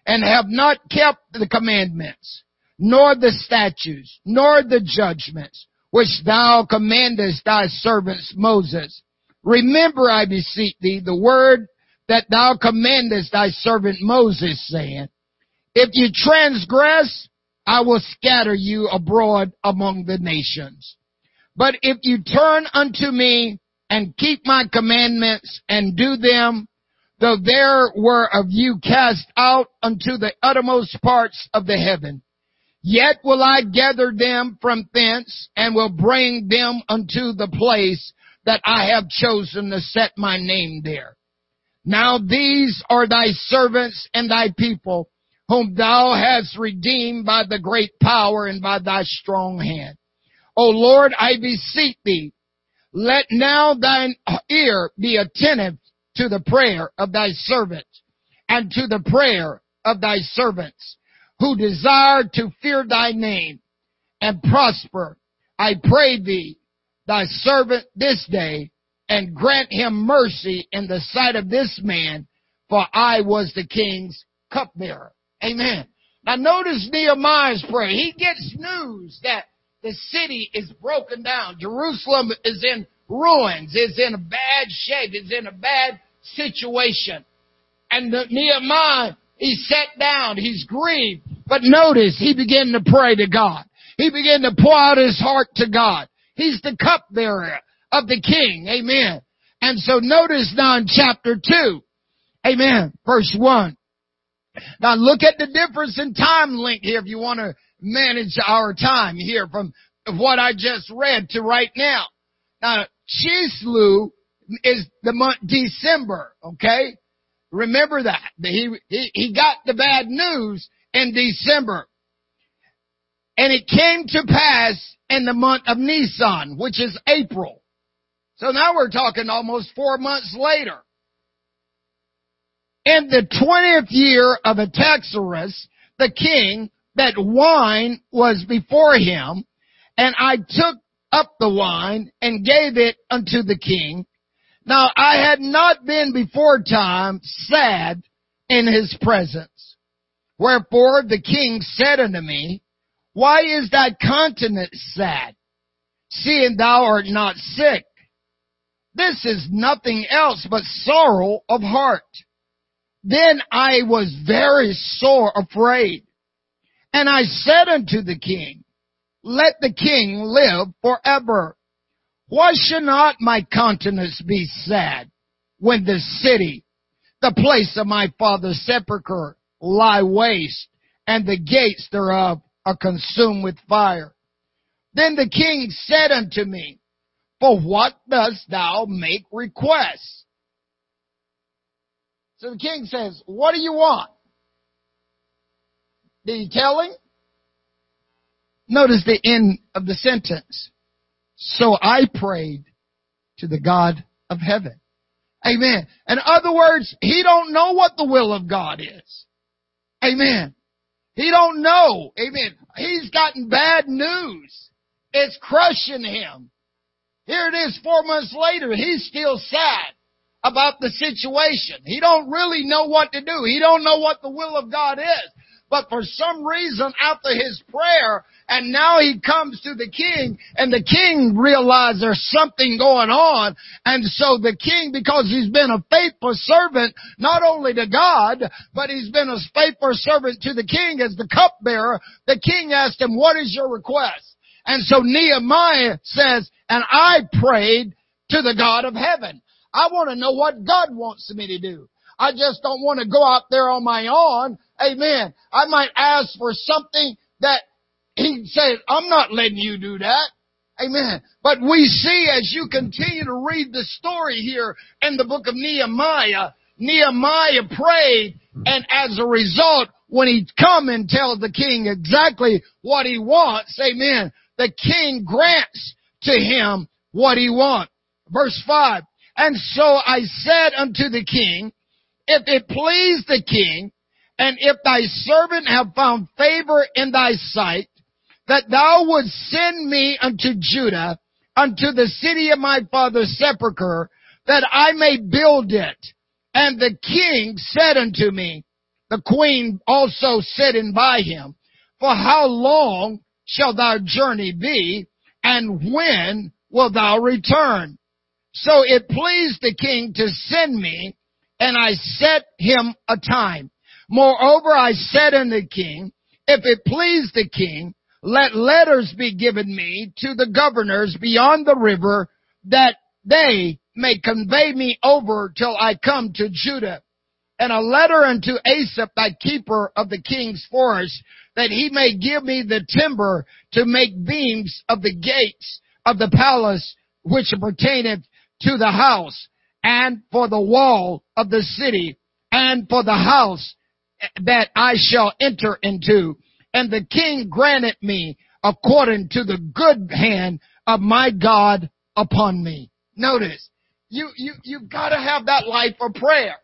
and have not kept the commandments, nor the statutes, nor the judgments, which thou commandest thy servants Moses. Remember, I beseech thee, the word that thou commandest thy servant Moses, saying, If you transgress, I will scatter you abroad among the nations. But if you turn unto me and keep my commandments and do them, though there were of you cast out unto the uttermost parts of the heaven. Yet will I gather them from thence and will bring them unto the place that I have chosen to set my name there. Now these are thy servants and thy people, whom thou hast redeemed by the great power and by thy strong hand. O Lord, I beseech thee, let now thine ear be attentive to the prayer of thy servant and to the prayer of thy servants who desire to fear thy name and prosper. I pray thee, thy servant this day, and grant him mercy in the sight of this man, for I was the king's cupbearer. Amen. Now notice Nehemiah's prayer. He gets news that the city is broken down. Jerusalem is in ruins, is in a bad shape, is in a bad situation. And Nehemiah, he sat down, he's grieved. But notice, he began to pray to God. He began to pour out his heart to God. He's the cupbearer of the king. Amen. And so notice now in chapter 2. Amen. Verse 1. Now look at the difference in time link here if you want to manage our time here from what I just read to right now. Now, Chislu is the month December, okay? Remember that. He, he, he got the bad news in December. And it came to pass in the month of Nisan, which is April. So now we're talking almost four months later. In the twentieth year of Artaxerxes, the king, that wine was before him, and I took up the wine and gave it unto the king, now I had not been before time sad in his presence. Wherefore the king said unto me, Why is thy countenance sad, seeing thou art not sick? This is nothing else but sorrow of heart. Then I was very sore afraid. And I said unto the king, Let the king live forever. Why should not my countenance be sad when the city, the place of my father's sepulchre, lie waste, and the gates thereof are consumed with fire? Then the king said unto me, For what dost thou make request? So the king says, what do you want? Did he tell him? Notice the end of the sentence. So I prayed to the God of heaven. Amen. In other words, he don't know what the will of God is. Amen. He don't know. Amen. He's gotten bad news. It's crushing him. Here it is four months later. He's still sad about the situation. He don't really know what to do. He don't know what the will of God is. But for some reason, after his prayer, and now he comes to the king, and the king realizes there's something going on, and so the king, because he's been a faithful servant, not only to God, but he's been a faithful servant to the king as the cupbearer, the king asked him, what is your request? And so Nehemiah says, and I prayed to the God of heaven. I want to know what God wants me to do. I just don't want to go out there on my own. Amen. I might ask for something that he said, I'm not letting you do that. Amen. But we see as you continue to read the story here in the book of Nehemiah, Nehemiah prayed and as a result, when he come and tell the king exactly what he wants, amen, the king grants to him what he wants. Verse 5. And so I said unto the king, if it please the king, and if thy servant have found favor in thy sight, that thou would send me unto Judah, unto the city of my father's sepulchre, that I may build it. And the king said unto me, the queen also sitting by him, for how long shall thy journey be, and when will thou return? So it pleased the king to send me, and I set him a time. Moreover, I said unto the king, if it please the king, let letters be given me to the governors beyond the river that they may convey me over till I come to Judah. And a letter unto Asaph, thy keeper of the king's forest, that he may give me the timber to make beams of the gates of the palace which pertaineth to the house, and for the wall of the city, and for the house that I shall enter into. And the king granted me according to the good hand of my God upon me. Notice, you, you, you've got to have that life of prayer.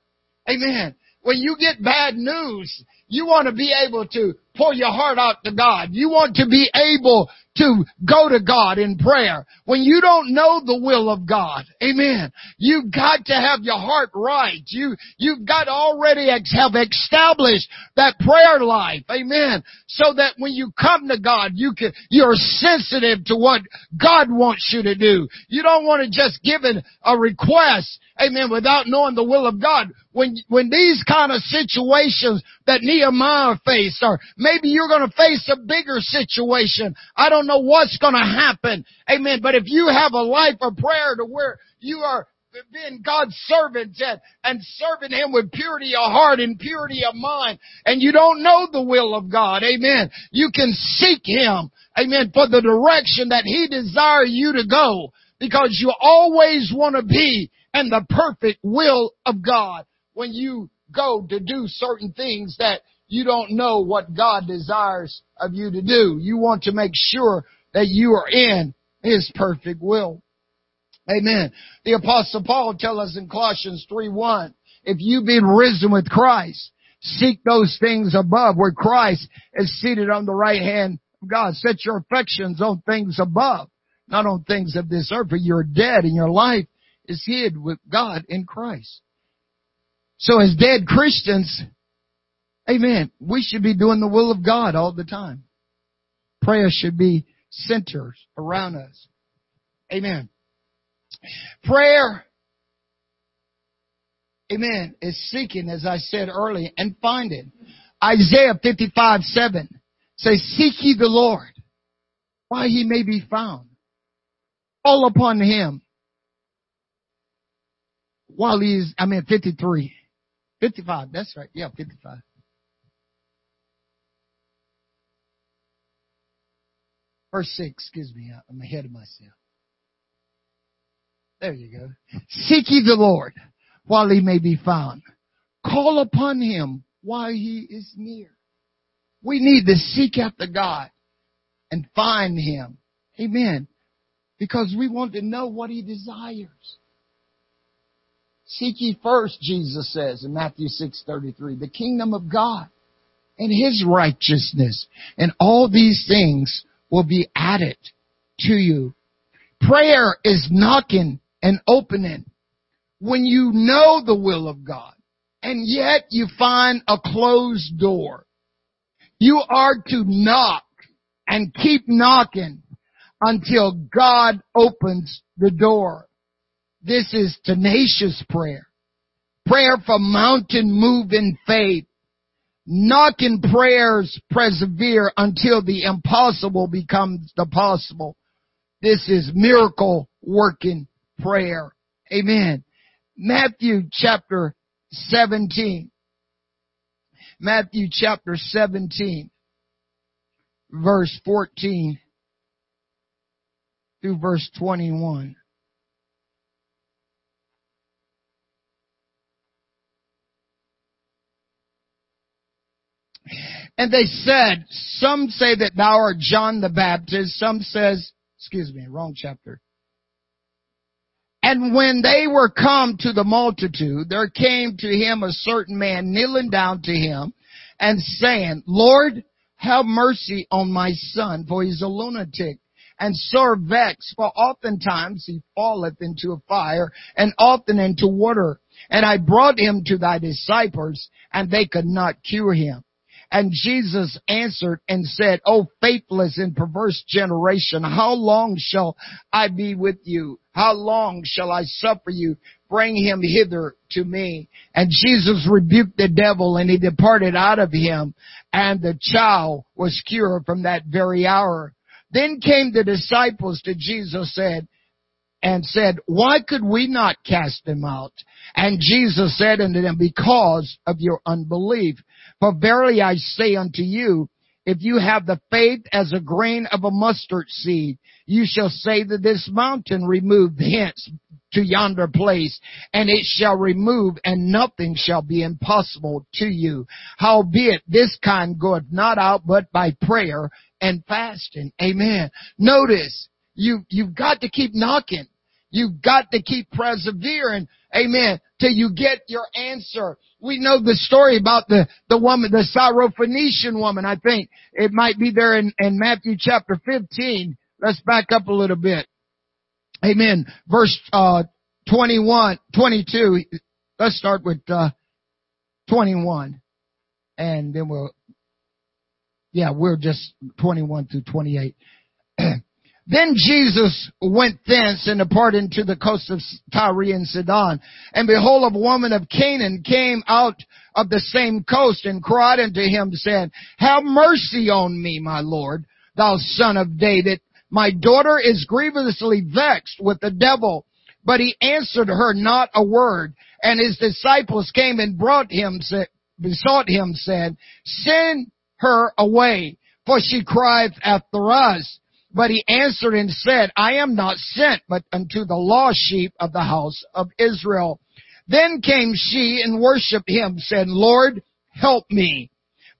Amen. When you get bad news, you want to be able to pour your heart out to God. You want to be able to go to God in prayer. When you don't know the will of God, amen, you've got to have your heart right. You, you've got to already have established that prayer life, amen, so that when you come to God, you can, you're sensitive to what God wants you to do. You don't want to just give it a request, amen, without knowing the will of God. When, when these kind of situations that Nehemiah faced, or maybe you're going to face a bigger situation, I don't know what's going to happen. Amen. But if you have a life of prayer to where you are being God's servant and, and serving Him with purity of heart and purity of mind, and you don't know the will of God, amen, you can seek Him, amen, for the direction that He desires you to go, because you always want to be in the perfect will of God when you go to do certain things that you don't know what God desires of you to do. You want to make sure that you are in His perfect will. Amen. The apostle Paul tells us in Colossians 3:1, if you be risen with Christ, seek those things above where Christ is seated on the right hand of God. Set your affections on things above, not on things of this earth, for you're dead and your life is hid with God in Christ. So as dead Christians, Amen. We should be doing the will of God all the time. Prayer should be centers around us. Amen. Prayer, amen, is seeking, as I said earlier, and finding. Isaiah 55, 7 says, Seek ye the Lord while he may be found. All upon him while he is, I mean 53. 55, that's right. Yeah, 55. Verse 6, excuse me, I'm ahead of myself. There you go. Seek ye the Lord while he may be found. Call upon him while he is near. We need to seek after God and find him. Amen. Because we want to know what he desires. Seek ye first, Jesus says in Matthew 6:33, the kingdom of God and his righteousness, and all these things will be added to you. Prayer is knocking and opening when you know the will of God and yet you find a closed door. You are to knock and keep knocking until God opens the door. This is tenacious prayer. Prayer for mountain moving faith. Knocking prayers persevere until the impossible becomes the possible. This is miracle working prayer. Amen. Matthew chapter 17. Matthew chapter 17 verse 14 through verse 21. And they said, some say that thou art John the Baptist, some says, excuse me, wrong chapter. And when they were come to the multitude, there came to him a certain man kneeling down to him and saying, Lord, have mercy on my son, for he's a lunatic and sore vexed, for oftentimes he falleth into a fire and often into water. And I brought him to thy disciples and they could not cure him. And Jesus answered and said, O faithless and perverse generation, how long shall I be with you? How long shall I suffer you? Bring him hither to me. And Jesus rebuked the devil and he departed out of him and the child was cured from that very hour. Then came the disciples to Jesus said, and said, why could we not cast them out? And Jesus said unto them, because of your unbelief. For verily I say unto you, if you have the faith as a grain of a mustard seed, you shall say that this mountain remove hence to yonder place, and it shall remove, and nothing shall be impossible to you. Howbeit, this kind goeth not out but by prayer and fasting. Amen. Notice, you, you've got to keep knocking. You've got to keep persevering. Amen. Till you get your answer. We know the story about the, the woman, the Syrophoenician woman, I think. It might be there in, in Matthew chapter 15. Let's back up a little bit. Amen. Verse, uh, 21, 22. Let's start with, uh, 21. And then we'll, yeah, we're just 21 through 28. Then Jesus went thence and departed into the coast of Tyre and Sidon. And behold, a woman of Canaan came out of the same coast and cried unto him, saying, Have mercy on me, my Lord, thou son of David. My daughter is grievously vexed with the devil. But he answered her not a word. And his disciples came and brought him, besought him, said, Send her away, for she crieth after us. But he answered and said, I am not sent but unto the lost sheep of the house of Israel. Then came she and worshipped him, said, Lord, help me.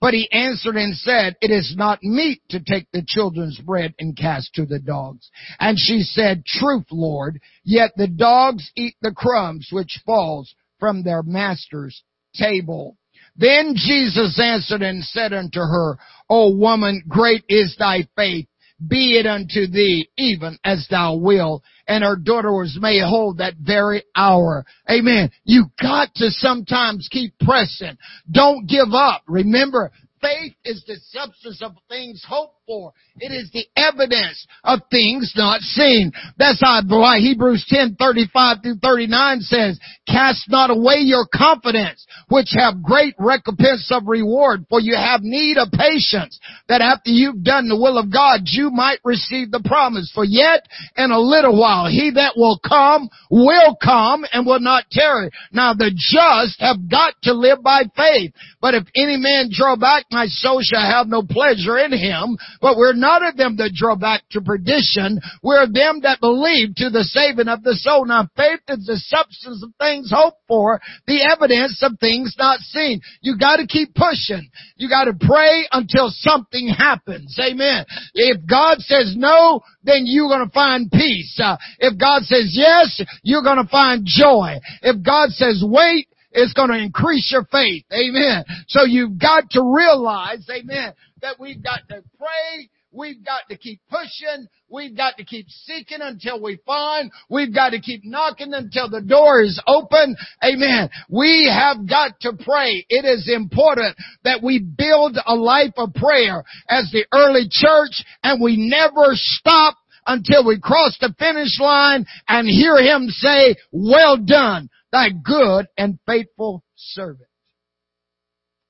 But he answered and said, It is not meet to take the children's bread and cast to the dogs. And she said, Truth, Lord, yet the dogs eat the crumbs which falls from their master's table. Then Jesus answered and said unto her, O woman, great is thy faith be it unto thee even as thou wilt. And her daughter was made whole that very hour. Amen. You got to sometimes keep pressing. Don't give up. Remember, faith is the substance of things hoped for. It is the evidence of things not seen. That's why Hebrews 10, 35 through 39 says, cast not away your confidence, which have great recompense of reward, for you have need of patience, that after you've done the will of God, you might receive the promise. For yet in a little while, he that will come will come and will not tarry. Now the just have got to live by faith, but if any man draw back, my soul shall have no pleasure in him. But we're not of them that draw back to perdition. We're of them that believe to the saving of the soul. Now faith is the substance of things hoped for, the evidence of things not seen. You gotta keep pushing. You gotta pray until something happens. Amen. If God says no, then you're gonna find peace. Uh, if God says yes, you're gonna find joy. If God says wait, it's going to increase your faith. Amen. So you've got to realize, amen, that we've got to pray. We've got to keep pushing. We've got to keep seeking until we find. We've got to keep knocking until the door is open. Amen. We have got to pray. It is important that we build a life of prayer as the early church and we never stop until we cross the finish line and hear him say, well done, thy good and faithful servant.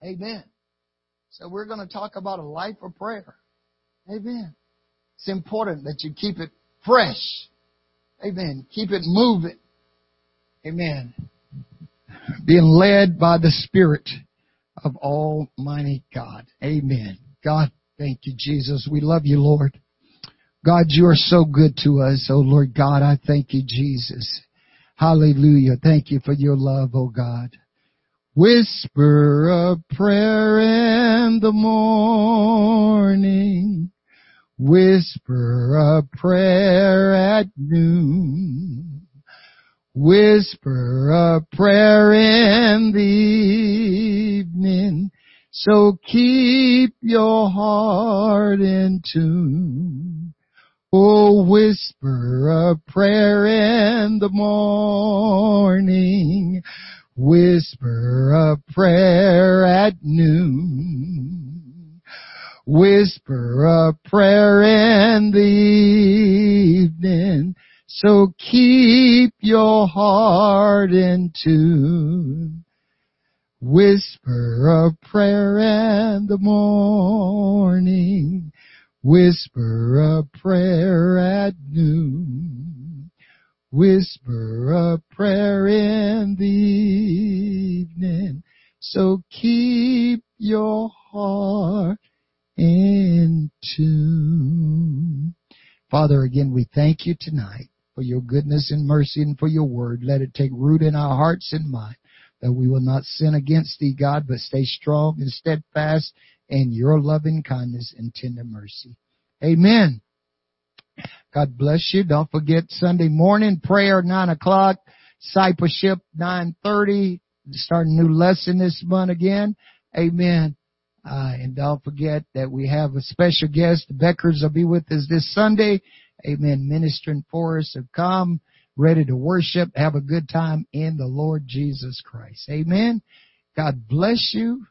Amen. So we're going to talk about a life of prayer. Amen. It's important that you keep it fresh. Amen. Keep it moving. Amen. Being led by the Spirit of Almighty God. Amen. God, thank you, Jesus. We love you, Lord. God, you are so good to us. Oh Lord God, I thank you, Jesus. Hallelujah. Thank you for your love, oh God. Whisper a prayer in the morning. Whisper a prayer at noon. Whisper a prayer in the evening. So keep your heart in tune. Oh, whisper a prayer in the morning. Whisper a prayer at noon. Whisper a prayer in the evening. So keep your heart in tune. Whisper a prayer in the morning. Whisper a prayer at noon. Whisper a prayer in the evening. So keep your heart in tune. Father, again, we thank you tonight for your goodness and mercy and for your word. Let it take root in our hearts and mind that we will not sin against thee, God, but stay strong and steadfast in your loving kindness and tender mercy. Amen. God bless you. Don't forget Sunday morning prayer, 9 o'clock, discipleship, 9.30, start a new lesson this month again. Amen. Uh, and don't forget that we have a special guest. The Beckers will be with us this Sunday. Amen. Ministering for us. So come ready to worship. Have a good time in the Lord Jesus Christ. Amen. God bless you.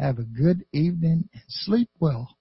Have a good evening and sleep well.